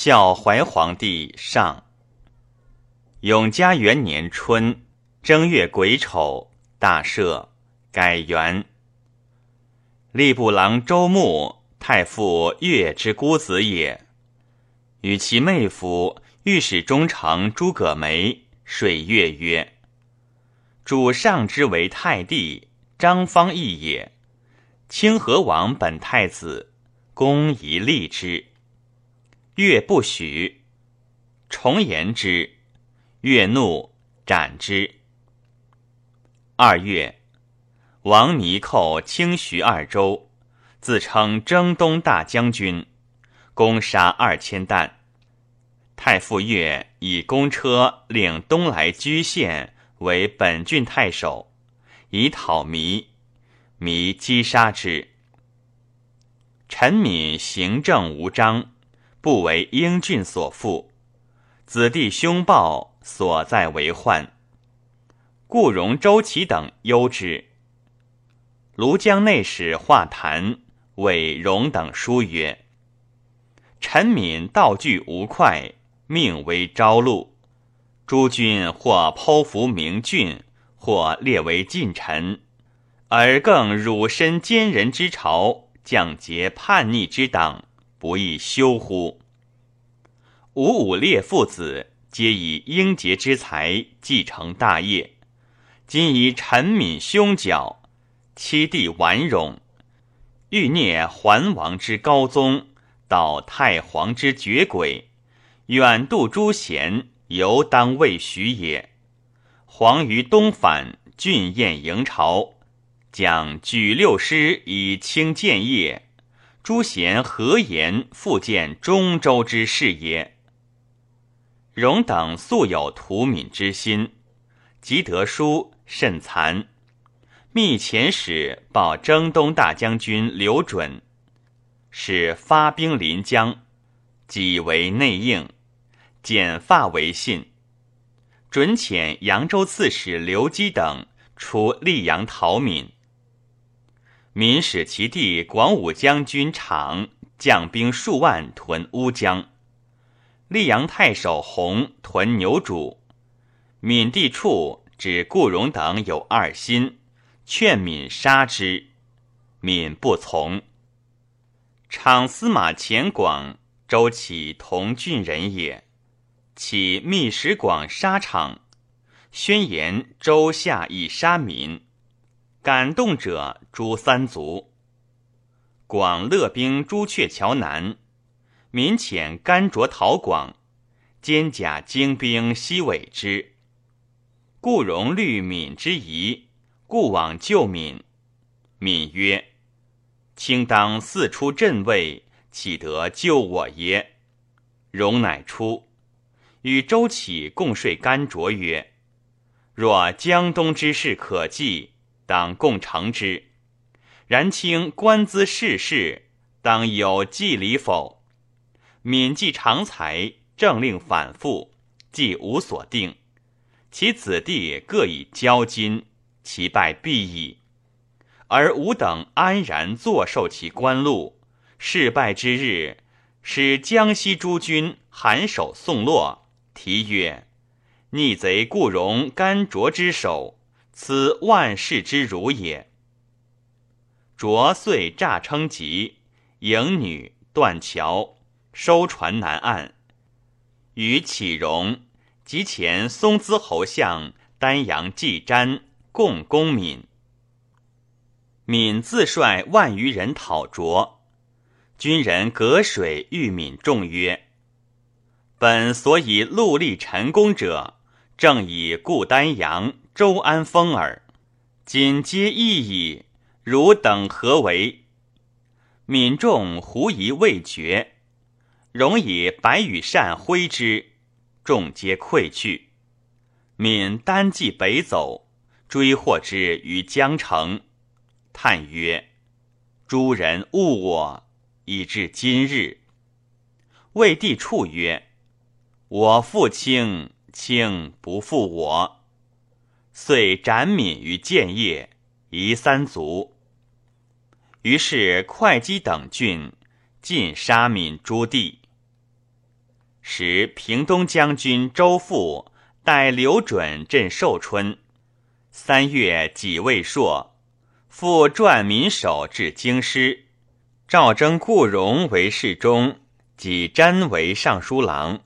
孝怀皇帝上。永嘉元年春正月癸丑，大赦，改元。吏部郎周穆，太傅岳之姑子也，与其妹夫御史中丞诸葛梅水月曰：“主上之为太帝，张方义也。清河王本太子，公宜立之。”越不许，重言之，越怒，斩之。二月，王尼寇清徐二州，自称征东大将军，攻杀二千担。太傅越以公车领东来居县为本郡太守，以讨糜，糜击杀之。陈敏行政无章。不为英俊所负，子弟凶暴，所在为患。故容周齐等忧之。庐江内史华谈为荣等书曰：“陈敏道具无快，命为朝露。诸君或剖服明俊，或列为近臣，而更辱身奸人之朝，降节叛逆之党。”不亦休乎？五五烈父子皆以英杰之才继承大业，今以陈敏凶狡，七弟顽戎，欲孽桓王之高宗，到太皇之绝轨，远渡诸贤，犹当未许也。皇于东返，郡宴迎朝，将举六师以清建业。诸贤何言复见中州之事也？荣等素有图敏之心，即得书甚惭，密遣使报征东大将军刘准，使发兵临江，即为内应，剪发为信。准遣扬州刺史刘基等出溧阳讨敏。民使其弟广武将军昶将兵数万屯乌江，溧阳太守弘屯牛渚。闽地处指顾荣等有二心，劝闽杀之，闽不从。昶司马钱广、周启同郡人也，起密使广沙场，宣言周下以杀闽。感动者诛三族。广乐兵朱雀桥南，民遣甘卓讨广，兼甲精兵西尾之。故荣虑敏之疑，故往救敏。敏曰：“卿当四出镇卫，岂得救我耶？”荣乃出，与周启共睡甘卓曰：“若江东之事可计。”当共成之，然卿官资世事，当有计理否？敏计长才，政令反复，既无所定，其子弟各以交金，其败必矣。而吾等安然坐受其官禄，事败之日，使江西诸军含首送落，题曰：“逆贼顾荣、甘卓之首。”此万世之辱也。卓遂诈称疾，迎女断桥，收船南岸，与启荣及前松滋侯相丹阳季瞻共攻闽。闽自率万余人讨卓，军人隔水遇闽众曰：“本所以戮力陈功者，正以固丹阳。”周安封耳，今皆异矣。汝等何为？闽众狐疑未决，容以白羽扇挥之，众皆溃去。闽单骑北走，追获之于江城，叹曰：“诸人误我，以至今日。”魏帝处曰：“我负卿，卿不负我。”遂斩闽于建业，夷三族。于是会稽等郡尽杀闽诸地。时平东将军周馥代刘准镇寿春。三月己未朔，复撰民守至京师，诏征顾荣为侍中，己瞻为尚书郎。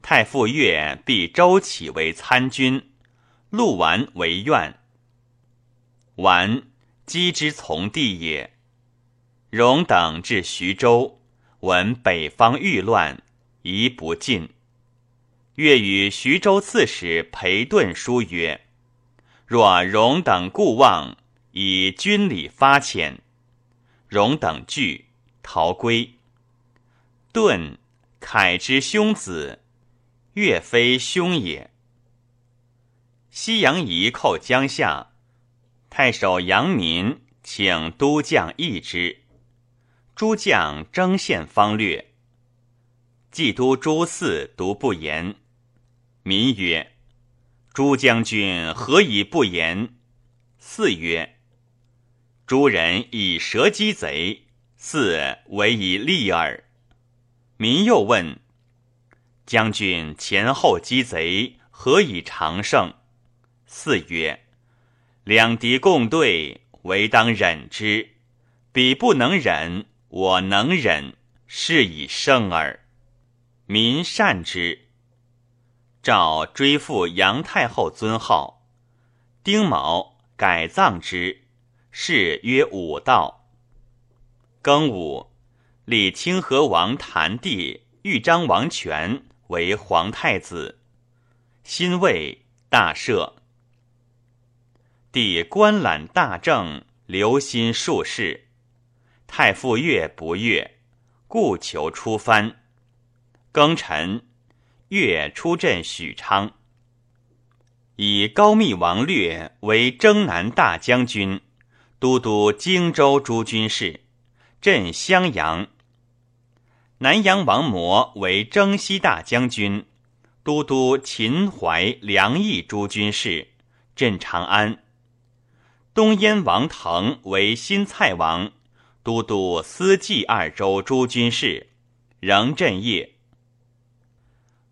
太傅越避周启为参军，陆完为院。完，姬之从弟也。荣等至徐州，闻北方欲乱，宜不进。越与徐州刺史裴顿书曰：“若荣等故望，以军礼发遣。”荣等惧，逃归。顿，凯之兄子。岳飞兄也。西阳夷寇江夏，太守杨民请都将议之。诸将争献方略。冀都朱四独不言。民曰：“诸将军何以不言？”四曰：“诸人以蛇击贼，四唯以利耳。”民又问。将军前后击贼，何以常胜？四曰：两敌共对，唯当忍之。彼不能忍，我能忍，是以胜耳。民善之。诏追复杨太后尊号。丁卯，改葬之，谥曰武道。庚午，立清河王谭弟、豫章王权。为皇太子，新位大赦。帝观览大政，留心术士。太傅越不悦，故求出藩。庚辰，越出镇许昌，以高密王略为征南大将军，都督荆州诸军事，镇襄阳。南阳王模为征西大将军，都督秦淮梁益诸军事，镇长安。东燕王腾为新蔡王，都督司冀二州诸军事，仍镇业。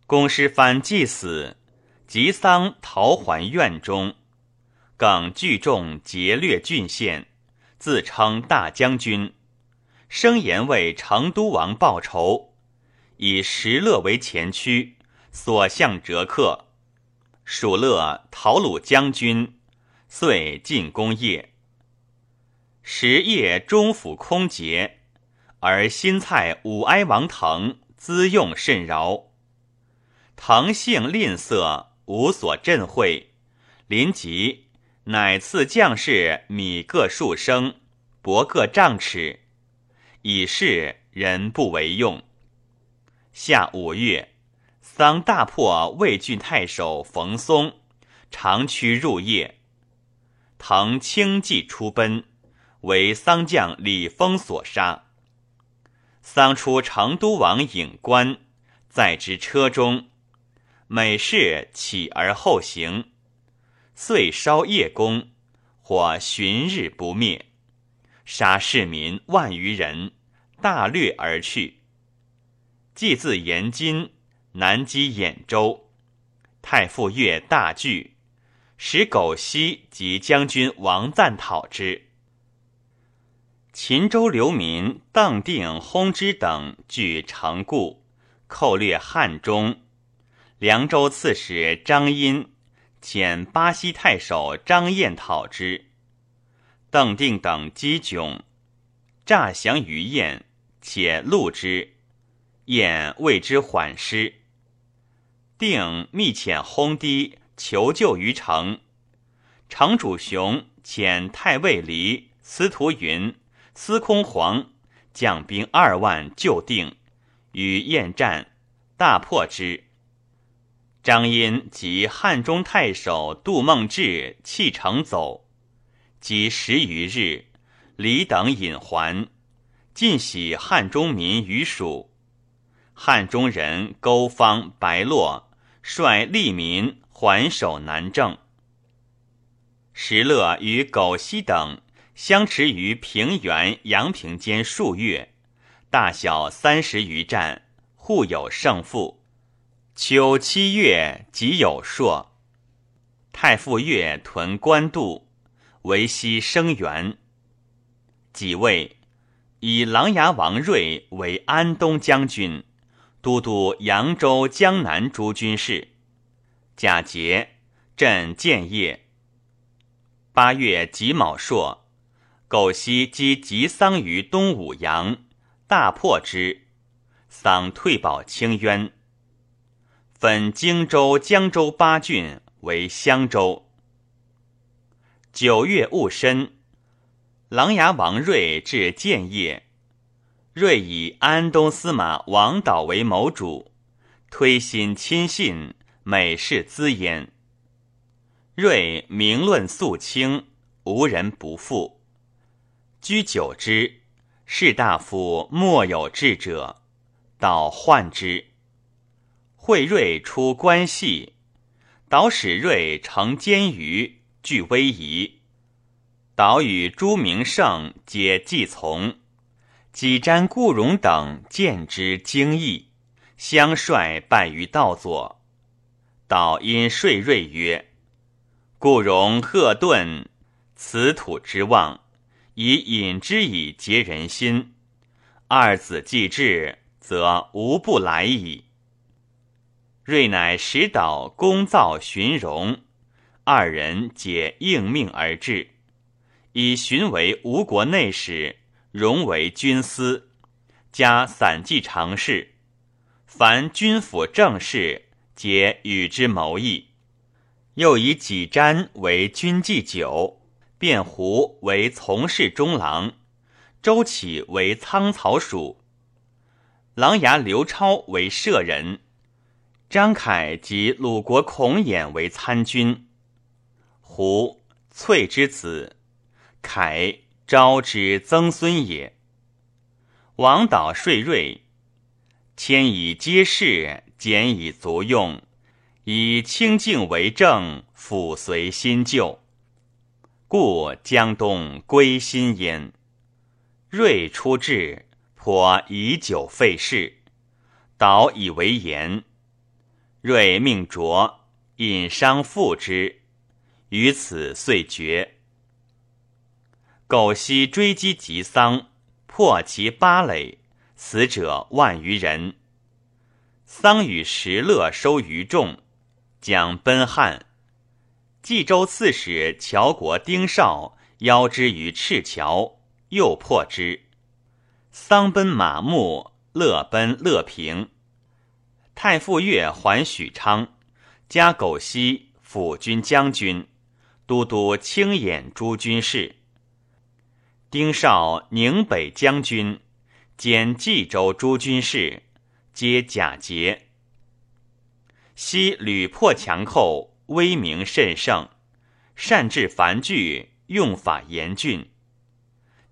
公师藩既死，及丧逃还院中，耿聚众劫掠郡县，自称大将军。生言为成都王报仇，以石勒为前驱，所向折克。蜀勒讨虏将军，遂进宫业。时夜中府空竭，而新蔡武哀王腾资用甚饶。腾性吝啬，无所振会。临急，乃赐将士米各数升，帛各丈尺。以示人不为用。下五月，丧大破魏郡太守冯松，长驱入夜。腾轻骑出奔，为丧将李丰所杀。丧出成都王尹官，在之车中，每事起而后行，遂烧夜宫，或旬日不灭。杀市民万余人，大掠而去。既自延津，南击兖州，太傅越大惧，使苟息及将军王赞讨之。秦州流民邓定、轰之等据城固，寇掠汉中。凉州刺史张殷遣巴西太守张燕讨之。邓定等击窘，诈降于燕，且戮之。燕为之缓师。定密遣轰堤求救于城。城主雄遣太尉黎、司徒云、司空黄将兵二万救定，与燕战，大破之。张殷及汉中太守杜梦志弃城走。及十余日，李等引还，尽喜汉中民于蜀。汉中人勾方、白洛率利民还守南郑。石勒与苟西等相持于平原、阳平间数月，大小三十余战，互有胜负。秋七月，即有朔。太傅岳屯官渡，为西生源。己未，以琅琊王睿为安东将军，都督扬州、江南诸军事。甲节，镇建业。八月己卯朔，苟西击吉桑于东武阳，大破之，桑退保清渊。分荆州、江州八郡为襄州。九月戊申，琅琊王睿至建业，睿以安东司马王导为谋主，推心亲信，每事咨焉。睿明论肃清，无人不附。居久之，士大夫莫有智者，导患之。惠睿出关系，导使睿成监于，具威仪。导与朱明胜皆既从，几瞻、顾荣等见之惊异，相率拜于道左。导因说睿曰。故容贺顿，此土之望，以引之以结人心。二子既至，则无不来矣。瑞乃使导公造荀荣，二人皆应命而至。以荀为吴国内史，荣为军司，加散骑常侍。凡军府政事，皆与之谋议。又以己瞻为军祭酒，卞胡为从事中郎，周启为仓曹属，琅琊刘超为舍人，张凯及鲁国孔衍为参军。胡翠之子，凯昭之曾孙也。王导税锐，迁以皆事，简以足用。以清净为政，抚随新旧，故江东归心焉。睿出至，颇以酒废事，导以为言。睿命卓引伤复之，于此遂绝。苟西追击吉桑，破其八垒，死者万余人。桑与石勒收于众。将奔汉，冀州刺史乔国丁绍邀之于赤桥，又破之。桑奔马牧，乐奔乐平。太傅越还许昌，加苟西辅军将军，都督青眼诸军事。丁绍宁北将军，兼冀州诸军事，皆假节。昔屡破强寇，威名甚盛，善治繁剧，用法严峻。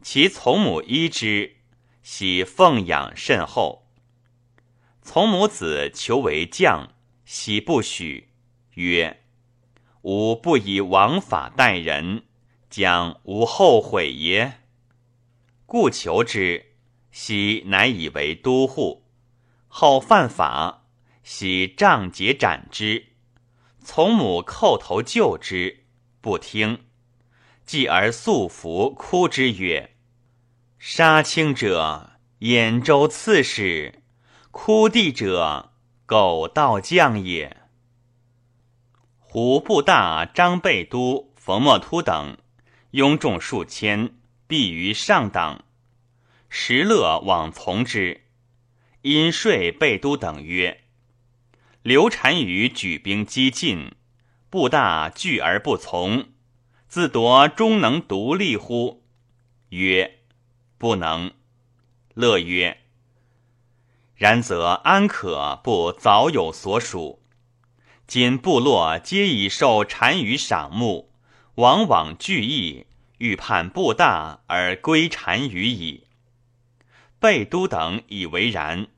其从母依之，喜奉养甚厚。从母子求为将，喜不许，曰：“吾不以王法待人，将无后悔耶？”故求之，喜乃以为都护，后犯法。喜杖节斩之，从母叩头救之，不听。继而素服哭之曰：“杀卿者，兖州刺史；哭弟者，苟道将也。”胡部大张备都、冯莫突等拥众数千，避于上党。石勒往从之，因说备都等曰。刘单于举兵激进，部大惧而不从，自夺终能独立乎？曰：不能。乐曰：然则安可不早有所属？今部落皆已受单于赏目，往往惧意，欲叛部大而归单于矣。贝都等以为然。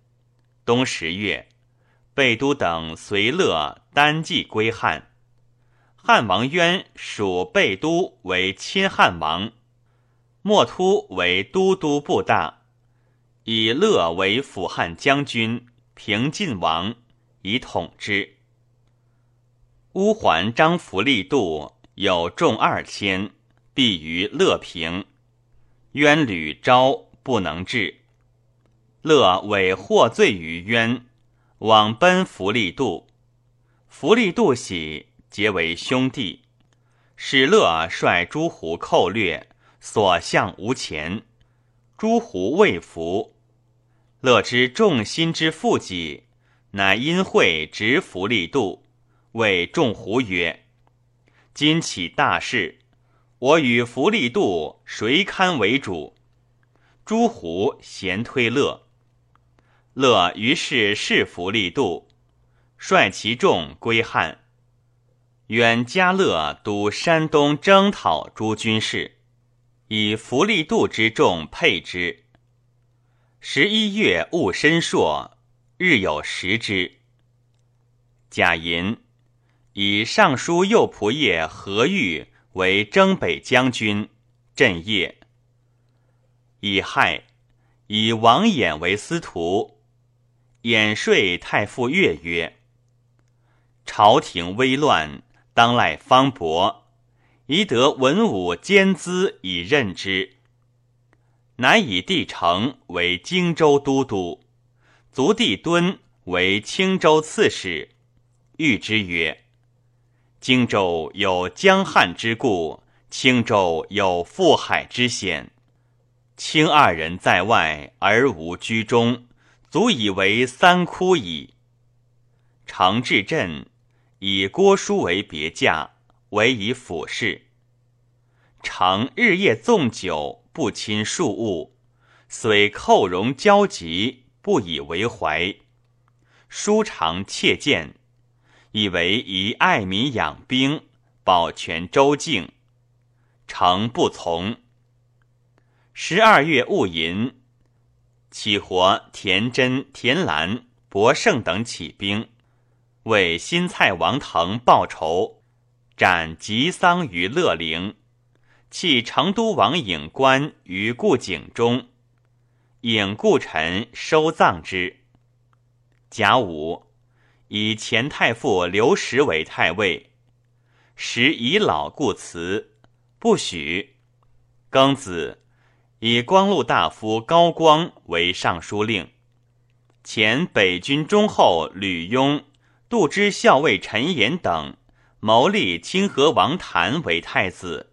冬十月。贝都等随乐单骑归汉，汉王渊属贝都为亲汉王，莫突为都督部大，以乐为辅汉将军，平晋王，以统之。乌桓张福利度有众二千，避于乐平。渊屡招不能治，乐委获罪于冤，往奔福利度。福利度喜，结为兄弟。使乐率诸胡寇掠，所向无前。诸胡未服，乐知众心之负己，乃因会执福利度，谓众胡曰：“今起大事，我与福利度谁堪为主？”诸胡咸推乐，乐于是释福利度，率其众归汉。远嘉乐督山东征讨诸军事，以福利度之众配之。十一月戊申朔，日有食之。贾寅以尚书右仆射何玉为征北将军，镇业。乙亥，以王衍为司徒。衍说太傅越曰：“朝廷危乱。”当赖方伯，宜得文武兼资以任之。乃以帝成为荆州都督，族弟敦为青州刺史。谕之曰：“荆州有江汉之故，青州有覆海之险。卿二人在外而无居中，足以为三窟矣。”常至镇。以郭书为别驾，为以辅事。常日夜纵酒，不亲庶务，虽寇戎交集，不以为怀。书常切谏，以为宜爱民养兵，保全州境。常不从。十二月戊寅，起活田真、田兰、博胜等起兵。为新蔡王腾报仇，斩吉桑于乐陵，弃成都王尹官于故井中，引故臣收葬之。甲午，以前太傅刘石为太尉，时已老故辞，不许。庚子，以光禄大夫高光为尚书令，前北军中后吕雍。杜之校尉陈言等谋立清河王谭为太子，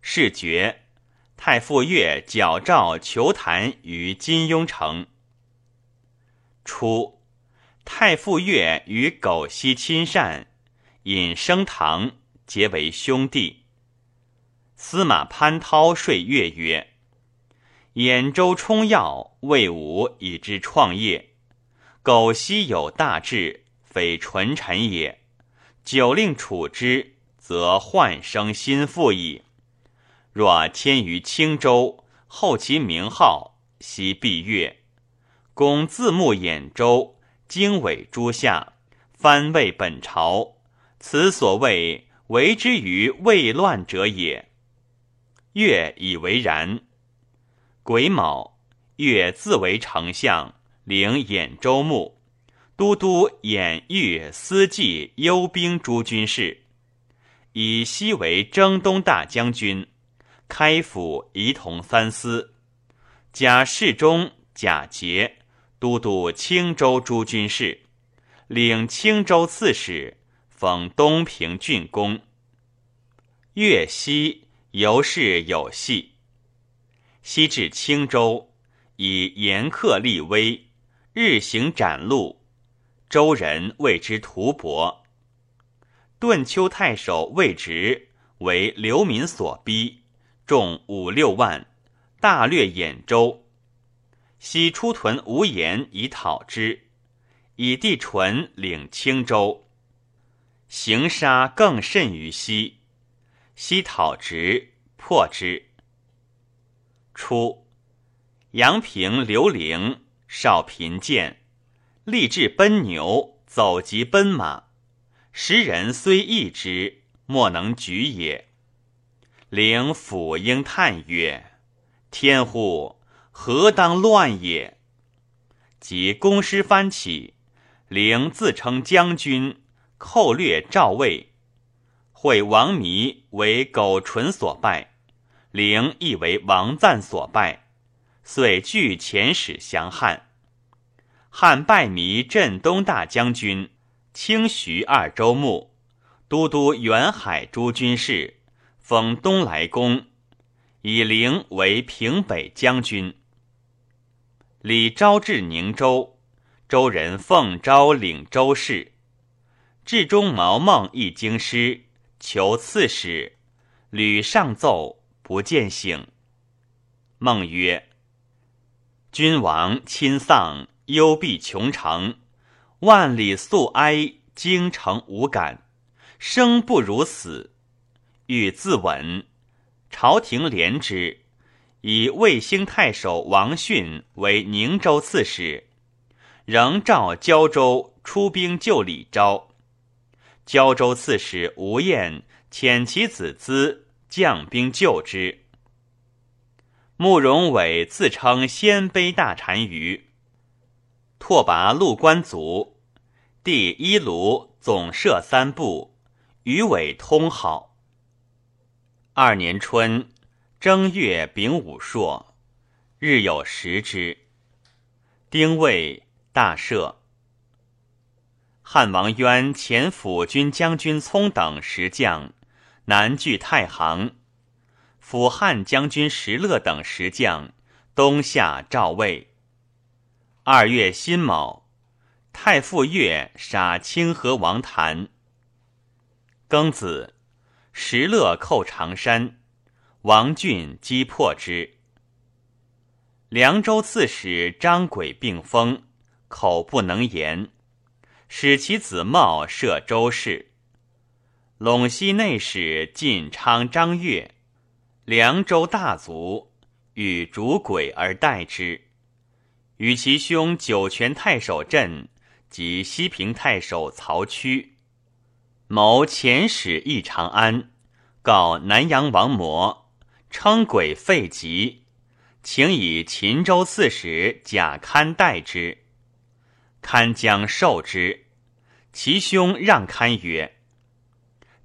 事决。太傅岳矫诏求谭于金庸城。初，太傅岳与苟晞亲善，引升堂，结为兄弟。司马潘涛说越曰：“兖州充要，魏武以之创业。苟昔有大志。”非纯臣也，久令处之，则患生心腹矣。若迁于青州，后其名号，悉必越。公自牧兖州，经纬诸夏，藩魏本朝，此所谓为之于未乱者也。越以为然。癸卯，越自为丞相，领兖州牧。都督兖豫司纪幽兵诸军事，以西为征东大将军，开府仪同三司。假侍中贾节都督青州诸军事，领青州刺史，封东平郡公。越西尤是有隙，西至青州，以严客立威，日行斩戮。周人谓之屠伯。顿丘太守魏直为流民所逼，众五六万，大略兖州。西出屯无言以讨之，以帝纯领青州，行杀更甚于西。西讨直，破之。初，阳平刘陵少贫贱。立志奔牛，走及奔马，时人虽异之，莫能举也。灵甫应叹曰：“天乎，何当乱也！”及公师翻起，灵自称将军，寇掠赵魏。会王弥为苟纯所败，陵亦为王赞所败，遂据遣使降汉。汉拜弥镇东大将军、清徐二州牧、都督远海诸军事，封东莱公，以陵为平北将军。李昭至宁州，州人奉昭领州事。至中毛孟一京师。求刺史，屡上奏不见醒。孟曰：“君王亲丧，忧必穷城，万里素哀，京城无感，生不如死。欲自刎，朝廷怜之，以魏兴太守王逊为宁州刺史，仍召胶州出兵救李昭。”胶州刺史吴彦遣其子资将兵救之。慕容伟自称鲜卑大单于，拓跋陆官族，第一卢总摄三部，与伟通好。二年春正月丙午朔，日有食之。丁未，大赦。汉王渊遣辅军将军聪等十将南据太行，辅汉将军石勒等十将东下赵魏。二月辛卯，太傅岳杀清河王谭。庚子，石勒寇长山，王浚击破之。凉州刺史张轨病风，口不能言。使其子茂摄州事，陇西内史晋昌张悦，凉州大族，与主轨而代之。与其兄酒泉太守镇及西平太守曹屈，谋遣使诣长安，告南阳王模，称轨废疾，请以秦州刺史贾堪代之。堪将受之，其兄让堪曰：“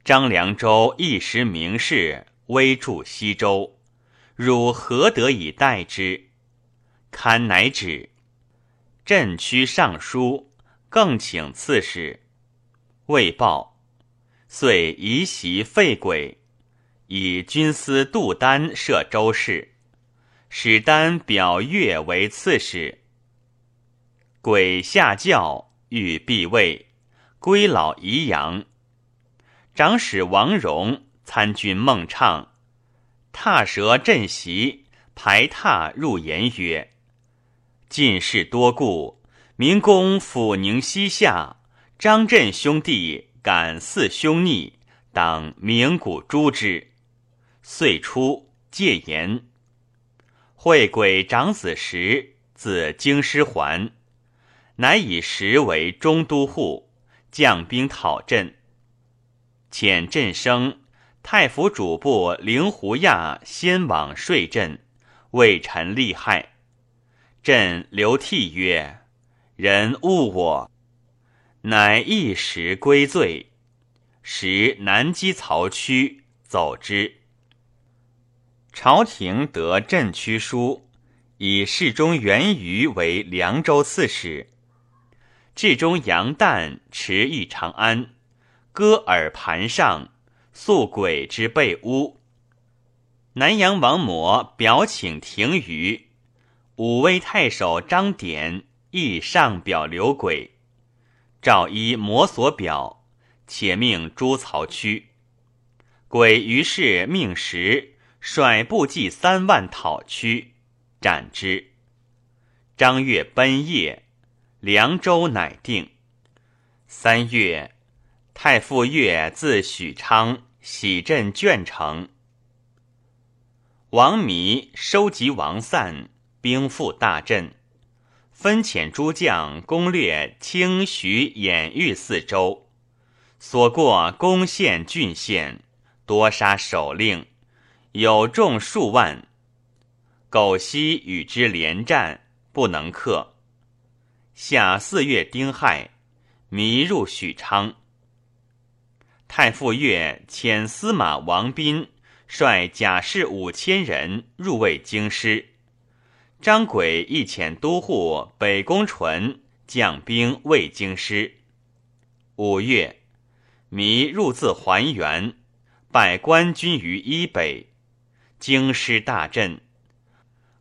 张良州一时名士，威著西周，汝何得以待之？”堪乃止。镇区尚书，更请刺史，未报，遂移席废轨，以军司杜丹摄州事，使丹表越为刺史。鬼下轿欲避位，归老宜阳。长史王荣参军孟畅，踏蛇阵席，排踏入言曰：“进士多故，民公抚宁西夏，张震兄弟敢似兄逆，当鸣鼓诛之。”遂出戒言。会鬼长子时，自京师还。乃以石为中都护，将兵讨镇。遣镇生太府主簿灵狐亚先往睡镇，为臣利害。朕流涕曰：“人误我。”乃一时归罪。时南击曹区，走之。朝廷得镇区书，以侍中元瑜为凉州刺史。至中杨旦持御长安，割耳盘上，诉鬼之被诬。南阳王模表请停于武威太守张典亦上表留鬼，诏依模所表，且命诛曹屈。鬼于是命时率部骑三万讨屈，斩之。张悦奔夜。凉州乃定。三月，太傅岳自许昌喜镇鄄城。王弥收集王散，兵赴大镇，分遣诸将攻略清徐兖豫四州，所过攻县郡县，多杀首领，有众数万。苟西与之连战，不能克。夏四月丁亥，迷入许昌。太傅越遣司马王斌率甲士五千人入卫京师。张轨亦遣都护北宫纯将兵卫京师。五月，弥入自还原，拜官军于伊北，京师大震，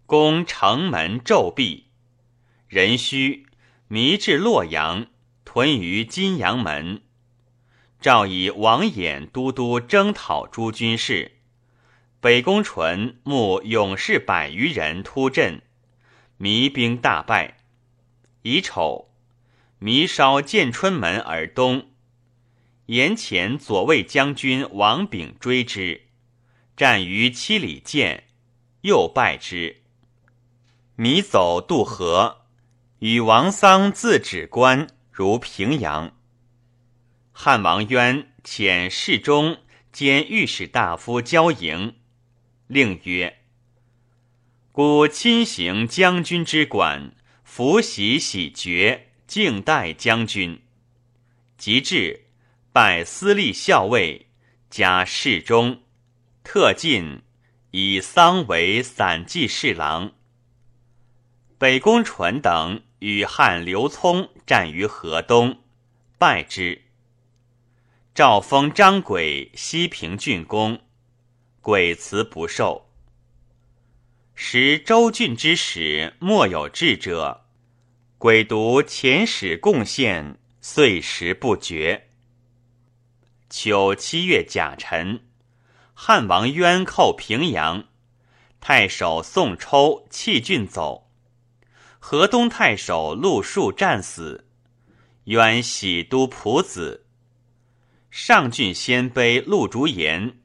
攻城门骤闭。壬戌，弥至洛阳，屯于金阳门。诏以王衍都督征讨诸军事，北宫纯募勇士百余人突阵，弥兵大败。乙丑，弥烧建春门而东，沿前左卫将军王炳追之，战于七里涧，又败之。弥走渡河，与王桑自止关如平阳。汉王渊遣侍中兼御史大夫交营，令曰：“故亲行将军之管，伏喜喜爵，敬待将军。及至，拜司隶校尉，加侍中，特进，以丧为散骑侍郎。北宫纯等与汉刘聪战于河东，败之。”诏封张轨西平郡公，轨辞不受。时周郡之使莫有志者，轨独遣使贡献，岁时不绝。秋七月甲辰，汉王渊寇平阳，太守宋抽弃郡走，河东太守陆树战死，渊喜都仆子。上郡鲜卑陆竹言，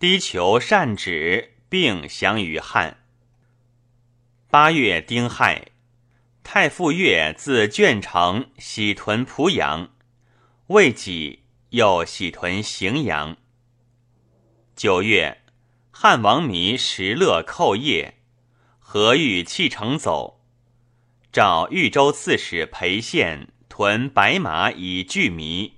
低求善止，并降于汉。八月丁亥，太傅岳自卷城喜屯濮阳，未几又喜屯荥阳。九月，汉王弥石勒寇业，何欲弃城走，召豫州刺史裴宪屯白马以拒弥。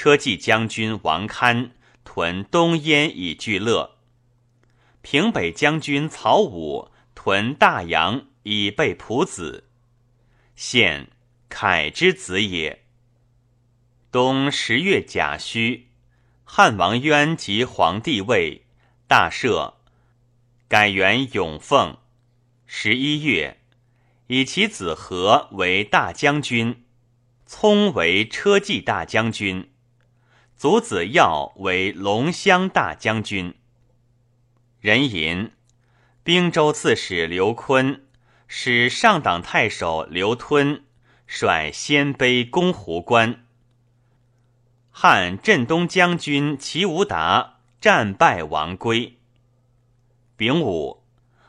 车骑将军王堪屯东燕以聚乐，平北将军曹武屯大阳以备蒲子，现凯之子也。冬十月甲戌，汉王渊即皇帝位，大赦，改元永凤。十一月，以其子和为大将军，聪为车骑大将军。祖子耀为龙骧大将军。人吟，兵州刺史刘坤使上党太守刘吞率鲜卑攻胡关。汉镇东将军齐无达战败亡归。丙午，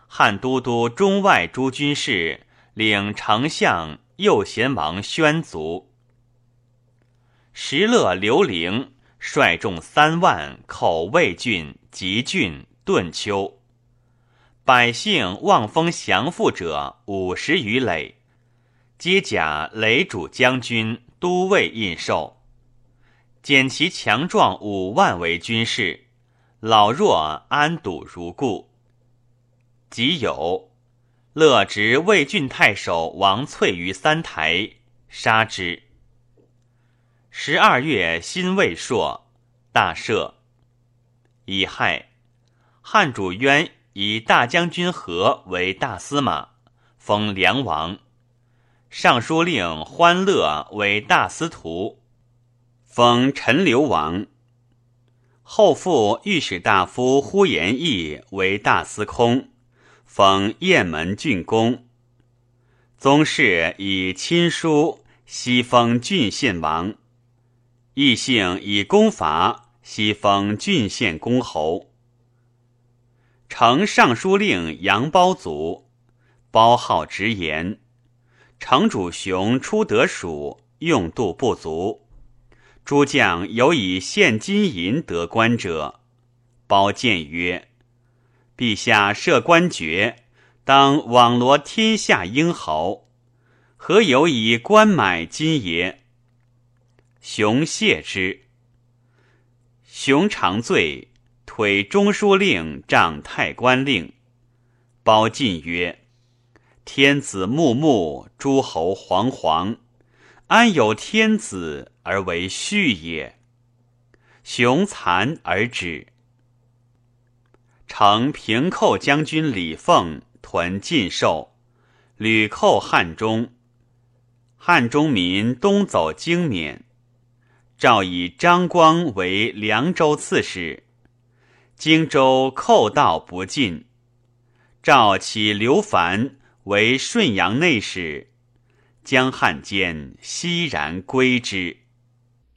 汉都督中外诸军事领丞相右贤王宣卒。石勒刘伶。率众三万口魏郡、吉郡、顿丘，百姓望风降附者五十余垒，皆甲垒主将军、都尉印绶，减其强壮五万为军士，老弱安堵如故。即有乐执魏郡太守王粹于三台，杀之。十二月，辛未朔，大赦。乙亥，汉主渊以大将军何为大司马，封梁王；尚书令欢乐为大司徒，封陈留王。后复御史大夫呼延义为大司空，封雁门郡公。宗室以亲书，西封郡县王。异姓以功伐，西封郡县公侯。丞尚书令杨包卒，包好直言。城主雄出得蜀，用度不足。诸将有以献金银得官者，包谏曰：“陛下设官爵，当网罗天下英豪，何有以官买金也？”熊谢之。熊长醉，推中书令仗太官令。包进曰：“天子穆穆，诸侯惶惶，安有天子而为序也？”熊惭而止。乘平寇将军李凤屯晋寿，屡寇汉中。汉中民东走京免。诏以张光为凉州刺史，荆州寇盗不进。诏起刘凡为顺阳内史，江汉间熙然归之。